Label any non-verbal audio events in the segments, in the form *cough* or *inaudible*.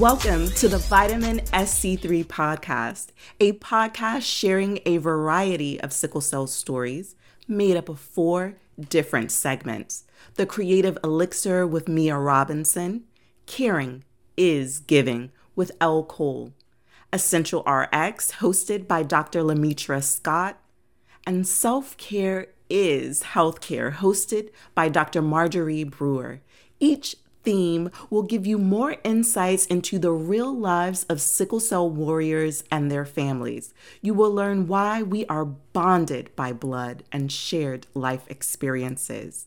Welcome to the Vitamin SC3 podcast, a podcast sharing a variety of sickle cell stories made up of four different segments. The Creative Elixir with Mia Robinson, Caring is Giving with Elle Cole, Essential RX hosted by Dr. Lametra Scott, and Self Care is Healthcare hosted by Dr. Marjorie Brewer. Each theme will give you more insights into the real lives of sickle cell warriors and their families. You will learn why we are bonded by blood and shared life experiences.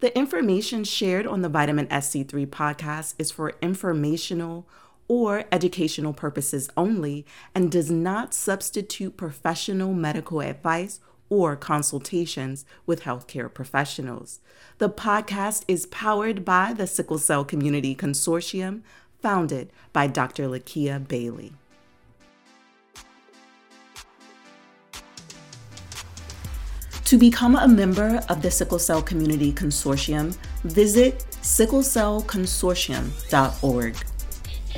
The information shared on the Vitamin SC3 podcast is for informational or educational purposes only and does not substitute professional medical advice or consultations with healthcare professionals. The podcast is powered by the Sickle Cell Community Consortium, founded by Dr. Lakiea Bailey. To become a member of the Sickle Cell Community Consortium, visit sicklecellconsortium.org.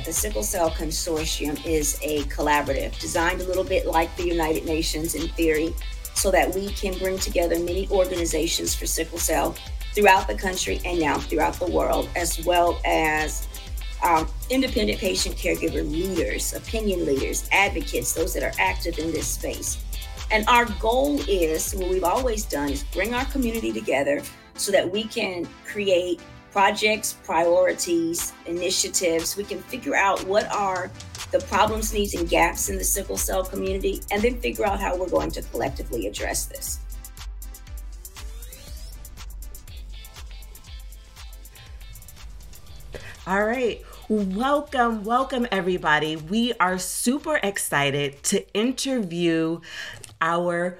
The Sickle Cell Consortium is a collaborative designed a little bit like the United Nations in theory so that we can bring together many organizations for sickle cell throughout the country and now throughout the world, as well as um, independent patient caregiver leaders, opinion leaders, advocates, those that are active in this space. And our goal is what we've always done is bring our community together so that we can create projects, priorities, initiatives. We can figure out what are the problems, needs, and gaps in the sickle cell community, and then figure out how we're going to collectively address this. All right. Welcome, welcome, everybody. We are super excited to interview our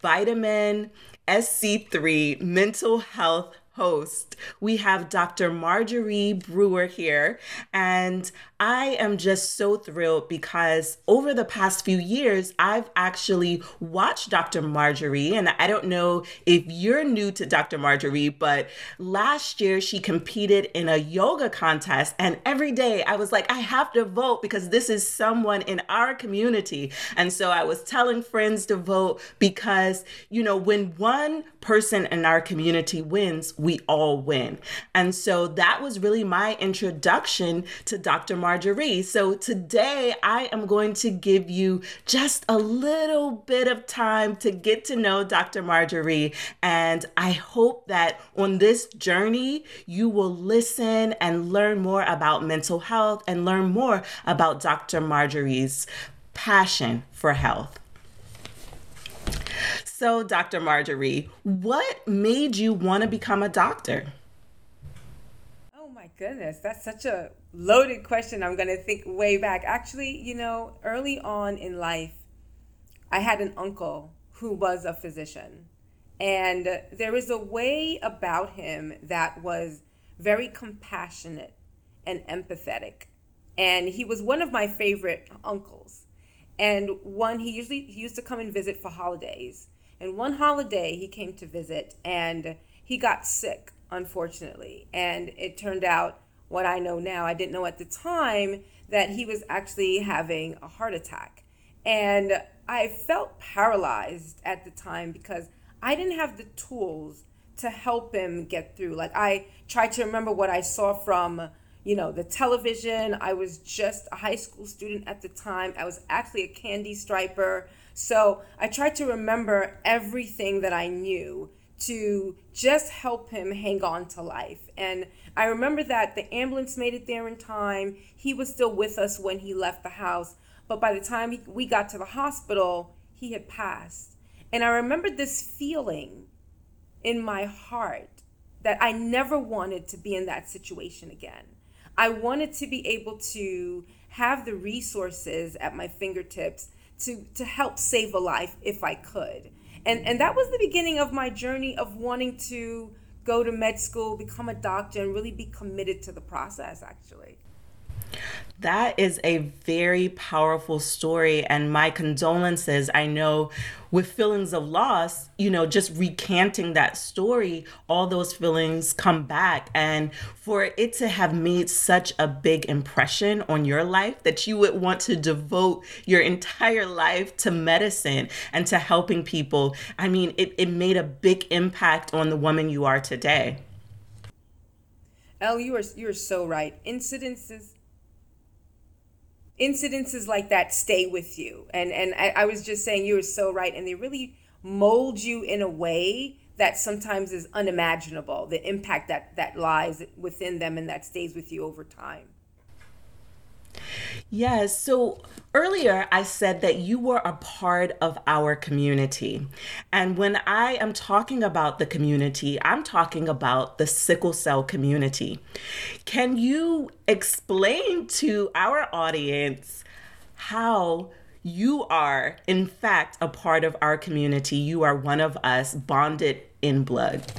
vitamin SC3 mental health host. We have Dr. Marjorie Brewer here, and I am just so thrilled because over the past few years, I've actually watched Dr. Marjorie. And I don't know if you're new to Dr. Marjorie, but last year she competed in a yoga contest. And every day I was like, I have to vote because this is someone in our community. And so I was telling friends to vote because, you know, when one person in our community wins, we all win. And so that was really my introduction to Dr. Marjorie. So today I am going to give you just a little bit of time to get to know Dr. Marjorie. And I hope that on this journey, you will listen and learn more about mental health and learn more about Dr. Marjorie's passion for health. So, Dr. Marjorie, what made you want to become a doctor? Oh my goodness, that's such a loaded question. I'm going to think way back. Actually, you know, early on in life, I had an uncle who was a physician. And there is a way about him that was very compassionate and empathetic. And he was one of my favorite uncles. And one, he usually he used to come and visit for holidays. And one holiday he came to visit and he got sick, unfortunately. And it turned out what I know now. I didn't know at the time that he was actually having a heart attack. And I felt paralyzed at the time because I didn't have the tools to help him get through. Like I tried to remember what I saw from, you know, the television. I was just a high school student at the time. I was actually a candy striper. So I tried to remember everything that I knew to just help him hang on to life. And I remember that the ambulance made it there in time. He was still with us when he left the house, but by the time we got to the hospital, he had passed. And I remember this feeling in my heart that I never wanted to be in that situation again. I wanted to be able to have the resources at my fingertips to, to help save a life if I could. And, and that was the beginning of my journey of wanting to go to med school, become a doctor, and really be committed to the process, actually. That is a very powerful story, and my condolences. I know with feelings of loss, you know, just recanting that story, all those feelings come back. And for it to have made such a big impression on your life that you would want to devote your entire life to medicine and to helping people, I mean, it, it made a big impact on the woman you are today. Elle, you are you are so right. Incidences incidences like that stay with you. And and I, I was just saying you were so right, and they really mold you in a way that sometimes is unimaginable. The impact that that lies within them and that stays with you over time. Yes. So earlier I said that you were a part of our community. And when I am talking about the community, I'm talking about the sickle cell community. Can you explain to our audience how? You are, in fact, a part of our community. You are one of us, bonded in blood.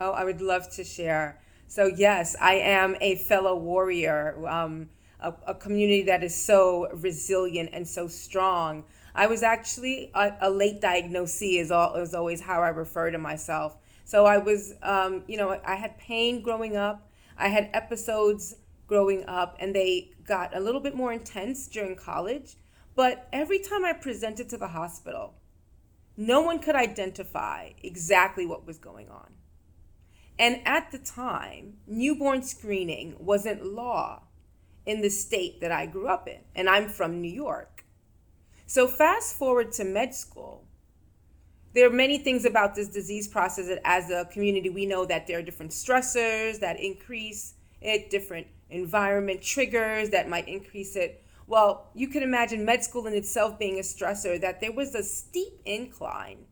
Oh, I would love to share. So, yes, I am a fellow warrior. Um, a, a community that is so resilient and so strong. I was actually a, a late diagnosee is, all, is always how I refer to myself. So I was, um, you know, I had pain growing up. I had episodes growing up, and they got a little bit more intense during college. But every time I presented to the hospital, no one could identify exactly what was going on. And at the time, newborn screening wasn't law in the state that I grew up in, and I'm from New York. So, fast forward to med school. There are many things about this disease process that, as a community, we know that there are different stressors that increase it, different environment triggers that might increase it. Well, you can imagine med school in itself being a stressor, that there was a steep incline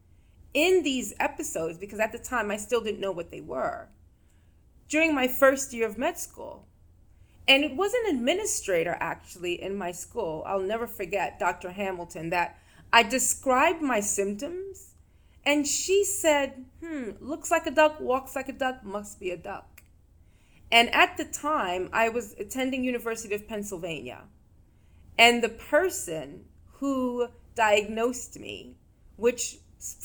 in these episodes because at the time I still didn't know what they were. During my first year of med school, and it was an administrator actually in my school. I'll never forget Dr. Hamilton that I described my symptoms and she said, hmm, looks like a duck, walks like a duck, must be a duck. And at the time, I was attending University of Pennsylvania. And the person who diagnosed me, which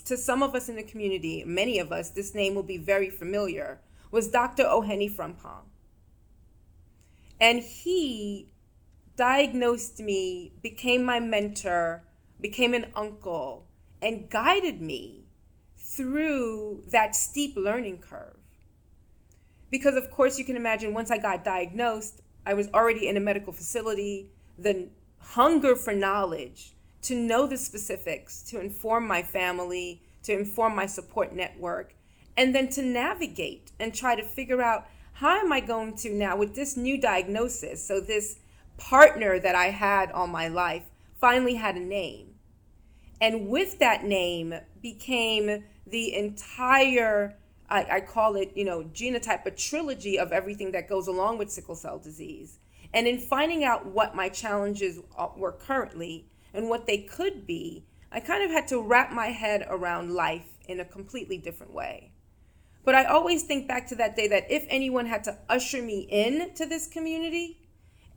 to some of us in the community, many of us, this name will be very familiar, was Dr. Ohene Frimpong. And he diagnosed me, became my mentor, became an uncle, and guided me through that steep learning curve. Because, of course, you can imagine once I got diagnosed, I was already in a medical facility. The hunger for knowledge, to know the specifics, to inform my family, to inform my support network, and then to navigate and try to figure out how am I going to now, with this new diagnosis, so this partner that I had all my life finally had a name. And with that name became the entire, I, I call it, you know, genotype, a trilogy of everything that goes along with sickle cell disease. And in finding out what my challenges were currently and what they could be, I kind of had to wrap my head around life in a completely different way. But I always think back to that day that if anyone had to usher me in to this community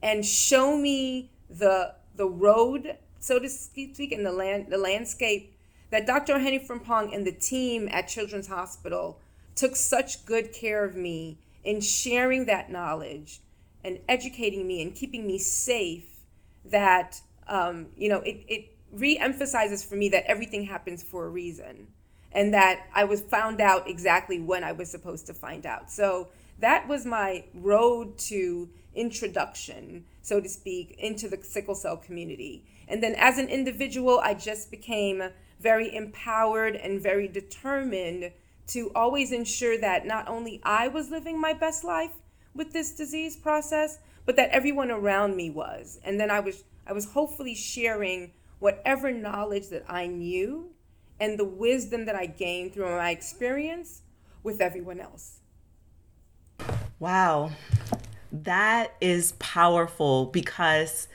and show me the the road, so to speak, in the land the landscape, that Dr. Ohene Frimpong and the team at Children's Hospital took such good care of me in sharing that knowledge and educating me and keeping me safe that um, you know it, it re-emphasizes for me that everything happens for a reason and that I was found out exactly when I was supposed to find out. So that was my road to introduction, so to speak, into the sickle cell community. And then as an individual, I just became very empowered and very determined to always ensure that not only I was living my best life with this disease process, but that everyone around me was. And then I was I was hopefully sharing whatever knowledge that I knew and the wisdom that I gained through my experience with everyone else. Wow. That is powerful because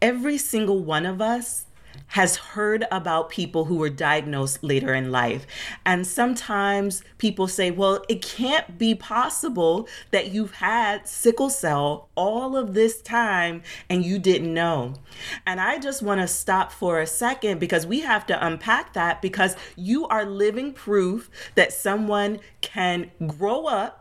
every single one of us has heard about people who were diagnosed later in life. And sometimes people say, well, it can't be possible that you've had sickle cell all of this time and you didn't know. And I just want to stop for a second because we have to unpack that because you are living proof that someone can grow up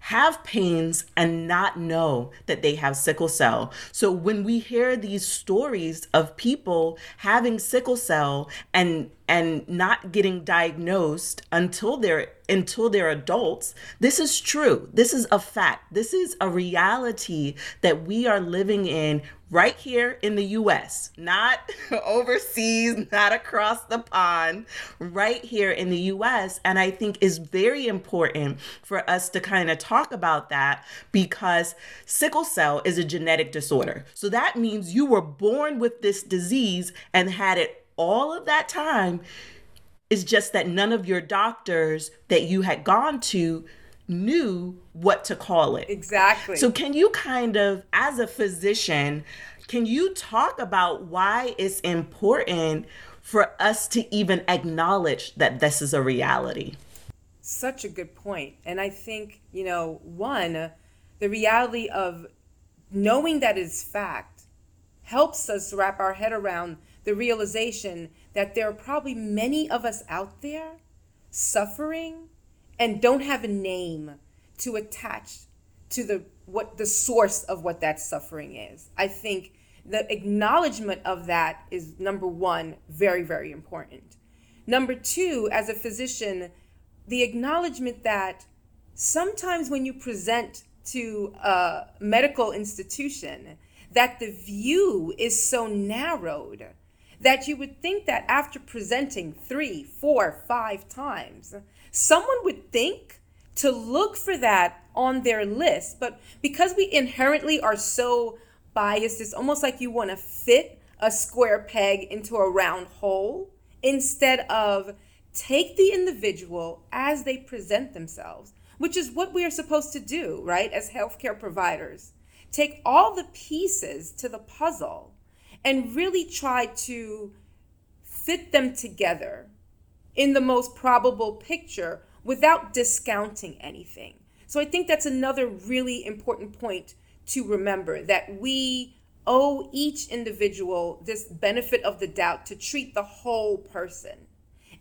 have pains and not know that they have sickle cell. So when we hear these stories of people having sickle cell and and not getting diagnosed until they're until they're adults this is true this is a fact this is a reality that we are living in right here in the US not *laughs* overseas not across the pond right here in the US and I think is very important for us to kind of talk about that because sickle cell is a genetic disorder. So that means you were born with this disease and had it all of that time. It's just that none of your doctors that you had gone to knew what to call it. Exactly. So, can you kind of, as a physician, can you talk about why it's important for us to even acknowledge that this is a reality? Such a good point. And I think, you know, one, the reality of knowing that is fact helps us wrap our head around the realization that there are probably many of us out there suffering and don't have a name to attach to the what the source of what that suffering is. I think the acknowledgement of that is number 1 very very important. Number 2 as a physician the acknowledgement that sometimes when you present to a medical institution that the view is so narrowed that you would think that after presenting three, four, five times, someone would think to look for that on their list. But because we inherently are so biased, it's almost like you want to fit a square peg into a round hole instead of take the individual as they present themselves, which is what we are supposed to do, right, as healthcare providers. Take all the pieces to the puzzle and really try to fit them together in the most probable picture without discounting anything. So I think that's another really important point to remember that we owe each individual this benefit of the doubt to treat the whole person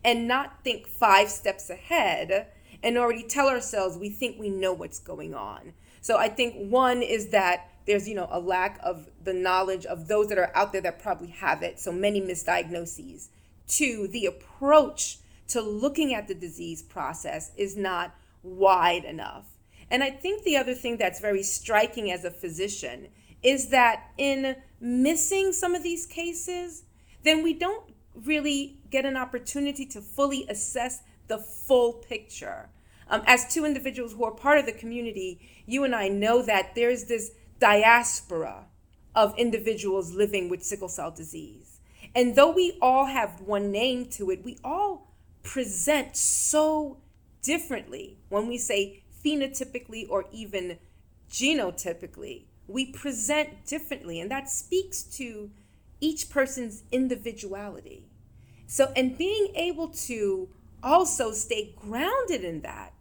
and not think five steps ahead and already tell ourselves we think we know what's going on. So I think one is that there's you know a lack of the knowledge of those that are out there that probably have it so many misdiagnoses two the approach to looking at the disease process is not wide enough and i think the other thing that's very striking as a physician is that in missing some of these cases then we don't really get an opportunity to fully assess the full picture um, as two individuals who are part of the community you and i know that there's this diaspora of individuals living with sickle cell disease. And though we all have one name to it, we all present so differently when we say phenotypically or even genotypically. We present differently, and that speaks to each person's individuality. So, and being able to also stay grounded in that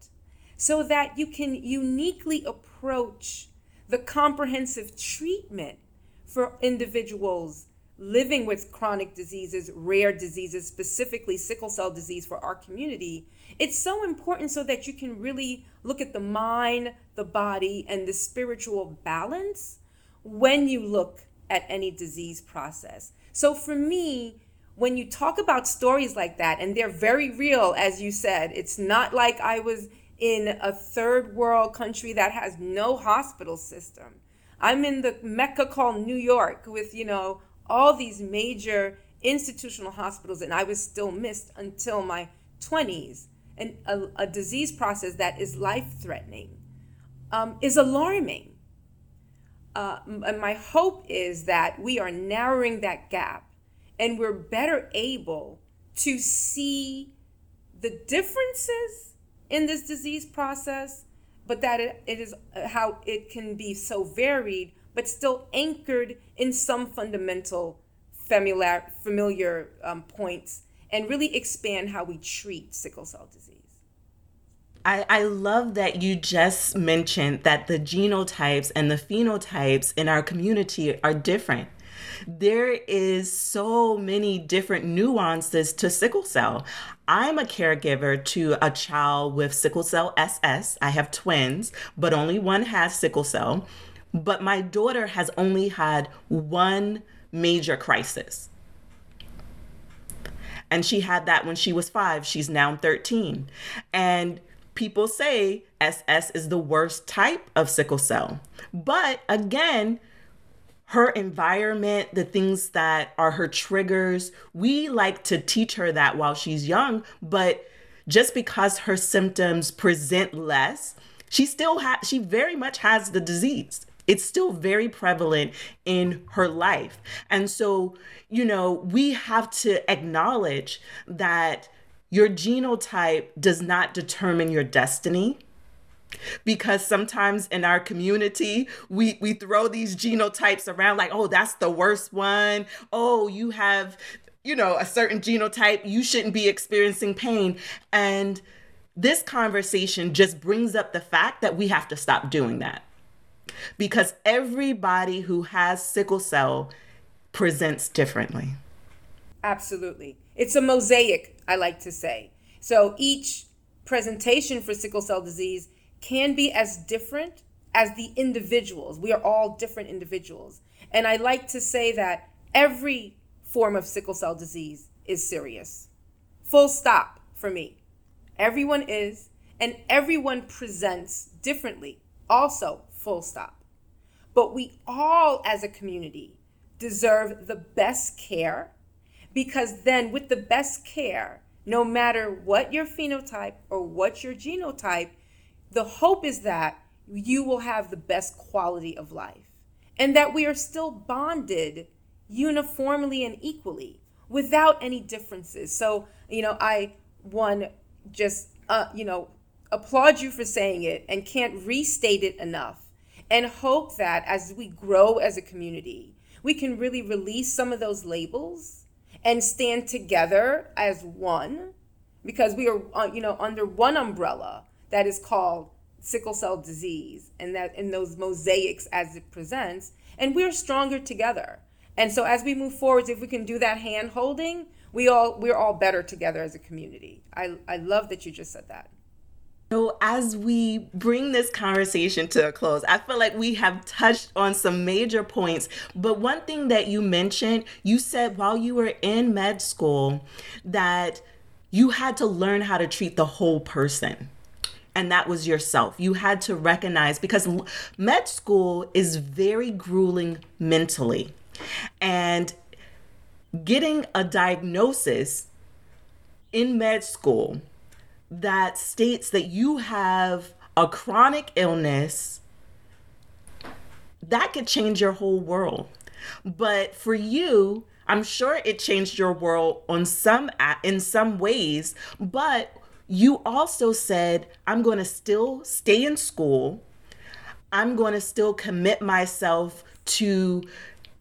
so that you can uniquely approach the comprehensive treatment for individuals living with chronic diseases, rare diseases, specifically sickle cell disease for our community, it's so important so that you can really look at the mind, the body, and the spiritual balance when you look at any disease process. So for me, when you talk about stories like that, and they're very real, as you said, it's not like I was in a third world country that has no hospital system. I'm in the Mecca called New York with, you know, all these major institutional hospitals, and I was still missed until my 20s. And a, a disease process that is life threatening um, is alarming. Uh, and my hope is that we are narrowing that gap and we're better able to see the differences in this disease process, but that it, it is uh, how it can be so varied, but still anchored in some fundamental familiar familiar um, points and really expand how we treat sickle cell disease. I, I love that you just mentioned that the genotypes and the phenotypes in our community are different. There is so many different nuances to sickle cell. I'm a caregiver to a child with sickle cell SS. I have twins, but only one has sickle cell. But my daughter has only had one major crisis. And she had that when she was five. She's now 13. And people say SS is the worst type of sickle cell. But again, her environment, the things that are her triggers, we like to teach her that while she's young, but just because her symptoms present less, she still has she very much has the disease. It's still very prevalent in her life. And so, you know, we have to acknowledge that your genotype does not determine your destiny because sometimes in our community we we throw these genotypes around like oh that's the worst one. Oh you have you know a certain genotype. You shouldn't be experiencing pain. And this conversation just brings up the fact that we have to stop doing that because everybody who has sickle cell presents differently absolutely it's a mosaic, I like to say. So each presentation for sickle cell disease can be as different as the individuals. We are all different individuals. And I like to say that every form of sickle cell disease is serious. Full stop for me. Everyone is, and everyone presents differently. Also, full stop. But we all, as a community, deserve the best care because then, with the best care, no matter what your phenotype or what your genotype, the hope is that you will have the best quality of life and that we are still bonded uniformly and equally without any differences. So, you know, I, one, just, uh, you know, applaud you for saying it and can't restate it enough and hope that as we grow as a community, we can really release some of those labels and stand together as one because we are uh, you know under one umbrella that is called sickle cell disease and that in those mosaics as it presents and we're stronger together. And so as we move forwards if we can do that hand holding we all we're all better together as a community. I i love that you just said that as we bring this conversation to a close, I feel like we have touched on some major points. But one thing that you mentioned, you said while you were in med school that you had to learn how to treat the whole person. And that was yourself. You had to recognize because med school is very grueling mentally. And getting a diagnosis in med school that states that you have a chronic illness that could change your whole world. But for you, I'm sure it changed your world on some in some ways, but you also said I'm going to still stay in school. I'm going to still commit myself to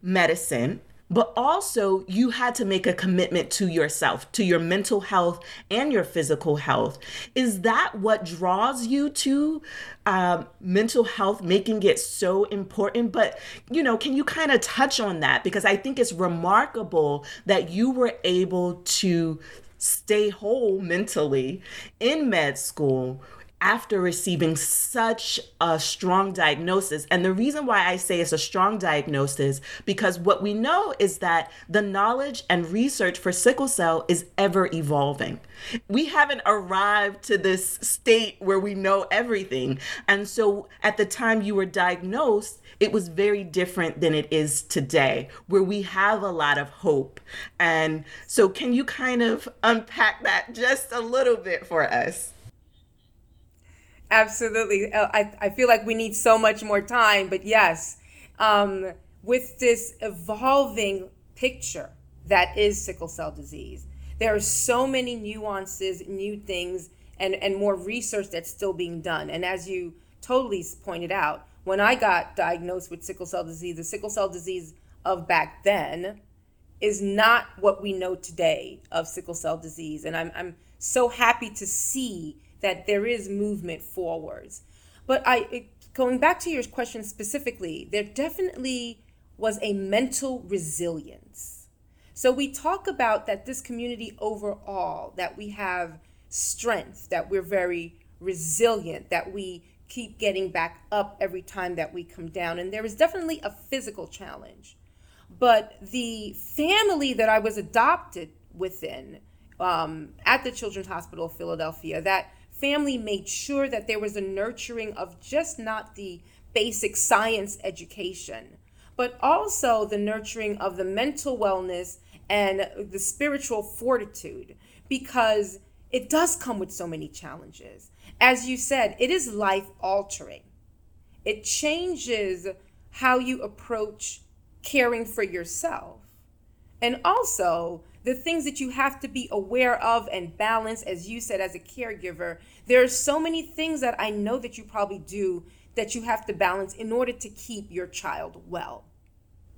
medicine but also you had to make a commitment to yourself, to your mental health and your physical health. Is that what draws you to um, mental health, making it so important? But, you know, can you kind of touch on that? Because I think it's remarkable that you were able to stay whole mentally in med school after receiving such a strong diagnosis. And the reason why I say it's a strong diagnosis because what we know is that the knowledge and research for sickle cell is ever evolving. We haven't arrived to this state where we know everything. And so at the time you were diagnosed, it was very different than it is today, where we have a lot of hope. And so, can you kind of unpack that just a little bit for us? Absolutely. Uh, I, I feel like we need so much more time, but yes, um, with this evolving picture that is sickle cell disease, there are so many nuances, new things, and, and more research that's still being done. And as you totally pointed out, when I got diagnosed with sickle cell disease, the sickle cell disease of back then, is not what we know today of sickle cell disease. And I'm, I'm so happy to see that there is movement forwards. But I, going back to your question specifically, there definitely was a mental resilience. So we talk about that this community overall, that we have strength, that we're very resilient, that we keep getting back up every time that we come down. And there is definitely a physical challenge. But the family that I was adopted within um, at the Children's Hospital of Philadelphia, that family made sure that there was a nurturing of just not the basic science education, but also the nurturing of the mental wellness and the spiritual fortitude, because it does come with so many challenges. As you said, it is life altering. It changes how you approach caring for yourself. And also, the things that you have to be aware of and balance, as you said, as a caregiver. There are so many things that I know that you probably do that you have to balance in order to keep your child well.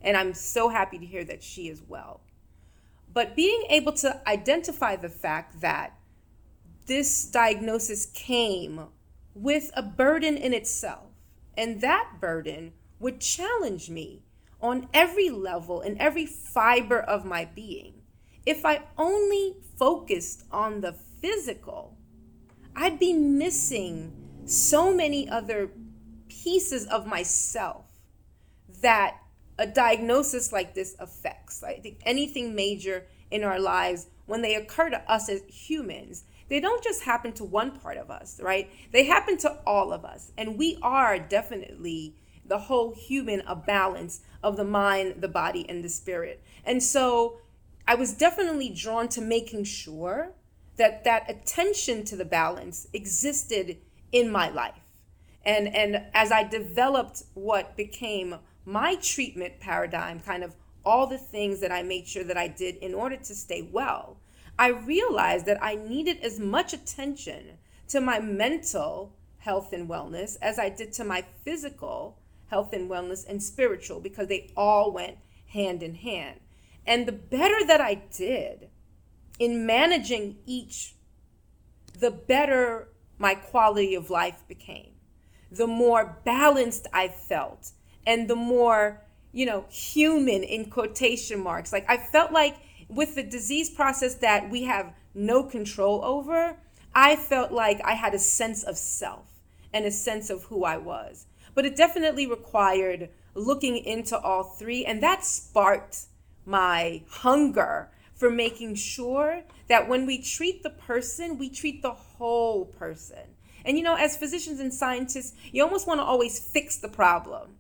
And I'm so happy to hear that she is well. But being able to identify the fact that this diagnosis came with a burden in itself, and that burden would challenge me on every level and every fiber of my being. If I only focused on the physical, I'd be missing so many other pieces of myself that a diagnosis like this affects. I think anything major in our lives, when they occur to us as humans, they don't just happen to one part of us, right? They happen to all of us. And we are definitely the whole human, a balance of the mind, the body, and the spirit. And so I was definitely drawn to making sure that that attention to the balance existed in my life. And, and as I developed what became my treatment paradigm, kind of all the things that I made sure that I did in order to stay well, I realized that I needed as much attention to my mental health and wellness as I did to my physical health and wellness and spiritual because they all went hand in hand. And the better that I did in managing each, the better my quality of life became. The more balanced I felt and the more, you know, human in quotation marks. Like I felt like with the disease process that we have no control over, I felt like I had a sense of self and a sense of who I was. But it definitely required looking into all three, and that sparked my hunger for making sure that when we treat the person, we treat the whole person. And you know, as physicians and scientists, you almost want to always fix the problem.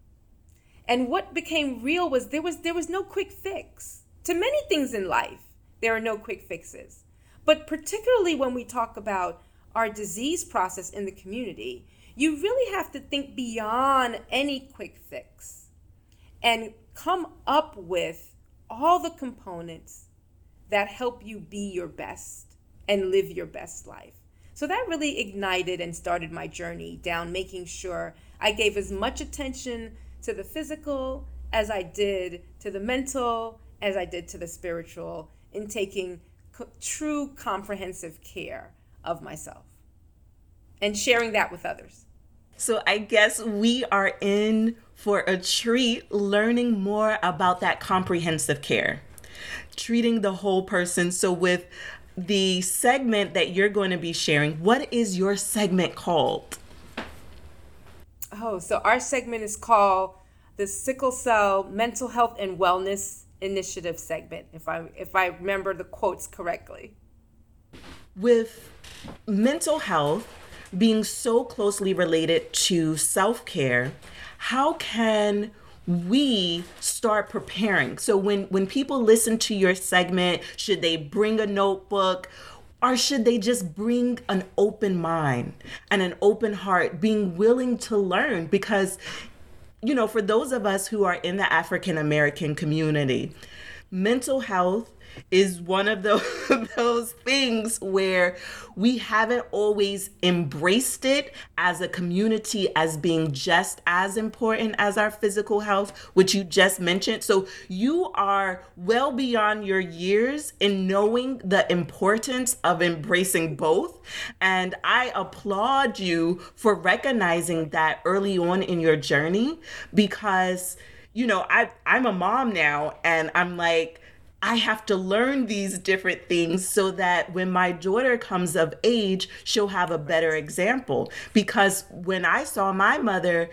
And what became real was there was there was no quick fix. To many things in life, there are no quick fixes. But particularly when we talk about our disease process in the community, you really have to think beyond any quick fix and come up with all the components that help you be your best and live your best life. So that really ignited and started my journey down making sure I gave as much attention to the physical as I did to the mental, as I did to the spiritual, in taking co- true comprehensive care of myself and sharing that with others. So I guess we are in for a treat learning more about that comprehensive care, treating the whole person. So, with the segment that you're going to be sharing, what is your segment called? Oh, so our segment is called the Sickle Cell Mental Health and Wellness Initiative segment, if I if I remember the quotes correctly. With mental health being so closely related to self care, how can we start preparing? So when when people listen to your segment, should they bring a notebook? Or should they just bring an open mind and an open heart, being willing to learn? Because, you know, for those of us who are in the African American community, mental health is one of those, *laughs* those things where we haven't always embraced it as a community as being just as important as our physical health, which you just mentioned. So you are well beyond your years in knowing the importance of embracing both. And I applaud you for recognizing that early on in your journey because you know, I I'm a mom now and I'm like I have to learn these different things so that when my daughter comes of age, she'll have a better example. Because when I saw my mother,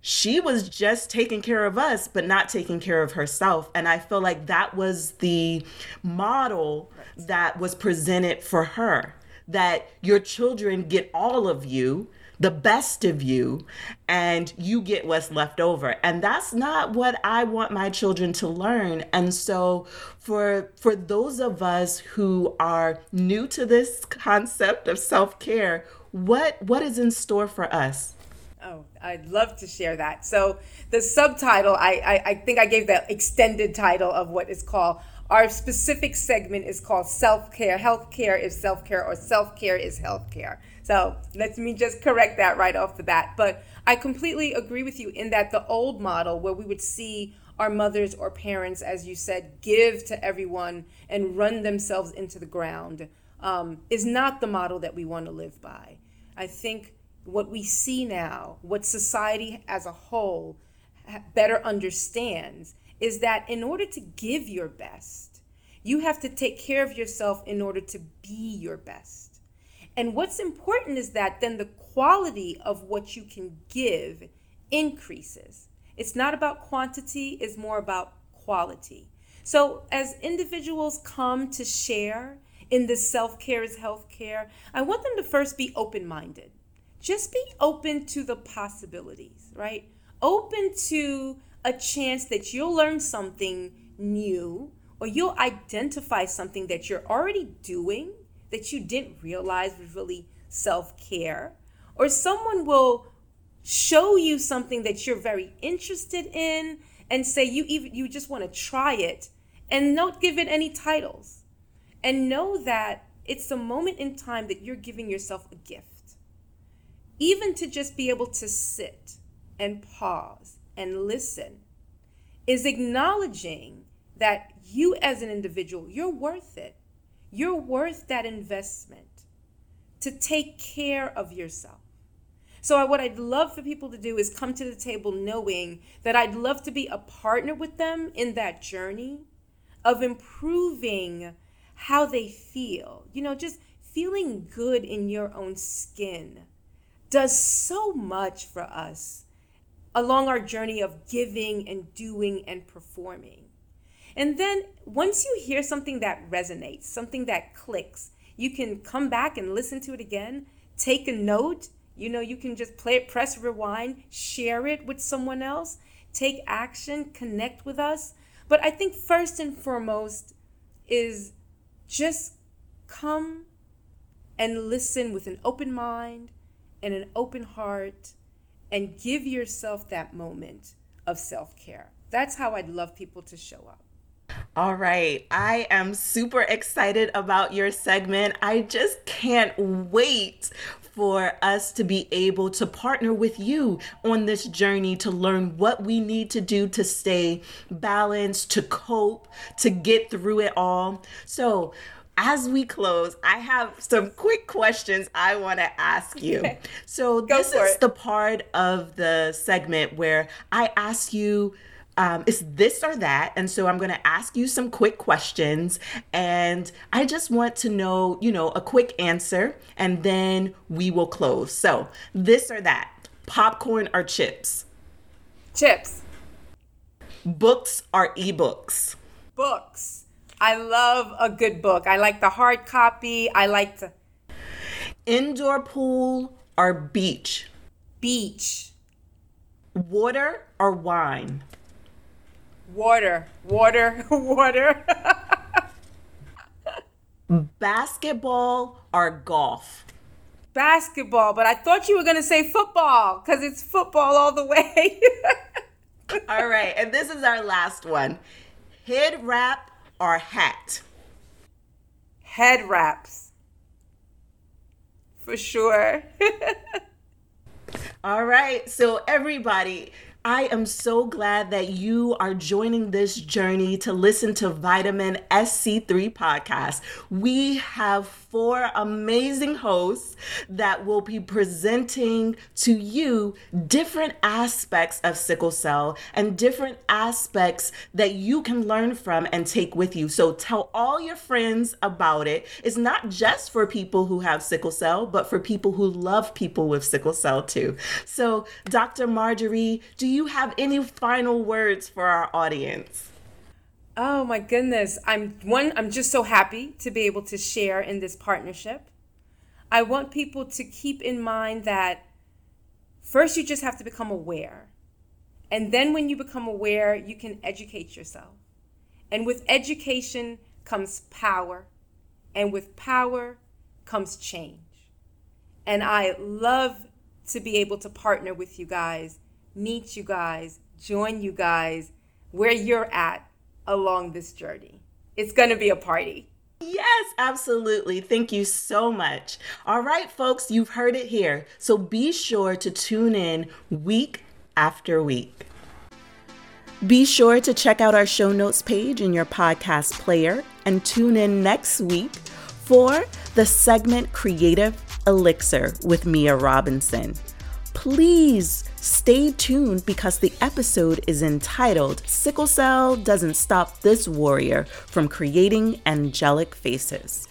she was just taking care of us, but not taking care of herself. And I feel like that was the model that was presented for her that your children get all of you the best of you and you get what's left over. And that's not what i want my children to learn. And so for for those of us who are new to this concept of self-care what what is in store for us? Oh, I'd love to share that. So the subtitle, I, I, I think I gave the extended title of what is called our specific segment is called self care. Health care is self care, or self care is health care. So let me just correct that right off the bat. But I completely agree with you in that the old model where we would see our mothers or parents, as you said, give to everyone and run themselves into the ground um, is not the model that we want to live by. I think what we see now, what society as a whole better understands, is that in order to give your best, you have to take care of yourself in order to be your best. And what's important is that then the quality of what you can give increases. It's not about quantity, it's more about quality. So, as individuals come to share in this self care is health care, I want them to first be open minded. Just be open to the possibilities, right? Open to a chance that you'll learn something new or you'll identify something that you're already doing that you didn't realize was really self care, or someone will show you something that you're very interested in and say you even you just want to try it and not give it any titles. And know that it's a moment in time that you're giving yourself a gift. Even to just be able to sit and pause and listen is acknowledging that you as an individual you're worth it you're worth that investment to take care of yourself. So, what I'd love for people to do is come to the table knowing that I'd love to be a partner with them in that journey of improving how they feel. You know, just feeling good in your own skin does so much for us along our journey of giving and doing and performing. And then once you hear something that resonates, something that clicks, you can come back and listen to it again, take a note. You know, you can just play it, press rewind, share it with someone else, take action, connect with us. But I think first and foremost is just come and listen with an open mind and an open heart and give yourself that moment of self care. That's how I'd love people to show up. All right. I am super excited about your segment. I just can't wait for us to be able to partner with you on this journey to learn what we need to do to stay balanced, to cope, to get through it all. So, as we close, I have some quick questions I want to ask you. Okay. So, this is it. the part of the segment where I ask you um, it's this or that. And so I'm going to ask you some quick questions. And I just want to know, you know, a quick answer. And then we will close. So this or that popcorn or chips? Chips. Books or ebooks? Books. I love a good book. I like the hard copy. I like the indoor pool or beach? Beach. Water or wine? Water, water, *laughs* water. Basketball or golf? Basketball, but I thought you were going to say football because it's football all the way. *laughs* all right, and this is our last one head wrap or hat? Head wraps. For sure. *laughs* All right. So, everybody, I am so glad that you are joining this journey to listen to Vitamin SC3 podcast. We have four amazing hosts that will be presenting to you different aspects of sickle cell and different aspects that you can learn from and take with you. So tell all your friends about it. It's not just for people who have sickle cell, but for people who love people with sickle cell too. So, Dr. Marjorie, do you have any final words for our audience? Oh my goodness. I'm one I'm just so happy to be able to share in this partnership. I want people to keep in mind that first you just have to become aware. And then when you become aware, you can educate yourself. And with education comes power, and with power comes change. And I love to be able to partner with you guys, meet you guys, join you guys where you're at along this journey. It's going to be a party. Yes, absolutely. Thank you so much. All right, folks, you've heard it here. So be sure to tune in week after week. Be sure to check out our show notes page in your podcast player and tune in next week for the segment Creative Elixir with Mia Robinson. Please Stay tuned because the episode is entitled Sickle Cell Doesn't Stop This Warrior from Creating Angelic Faces.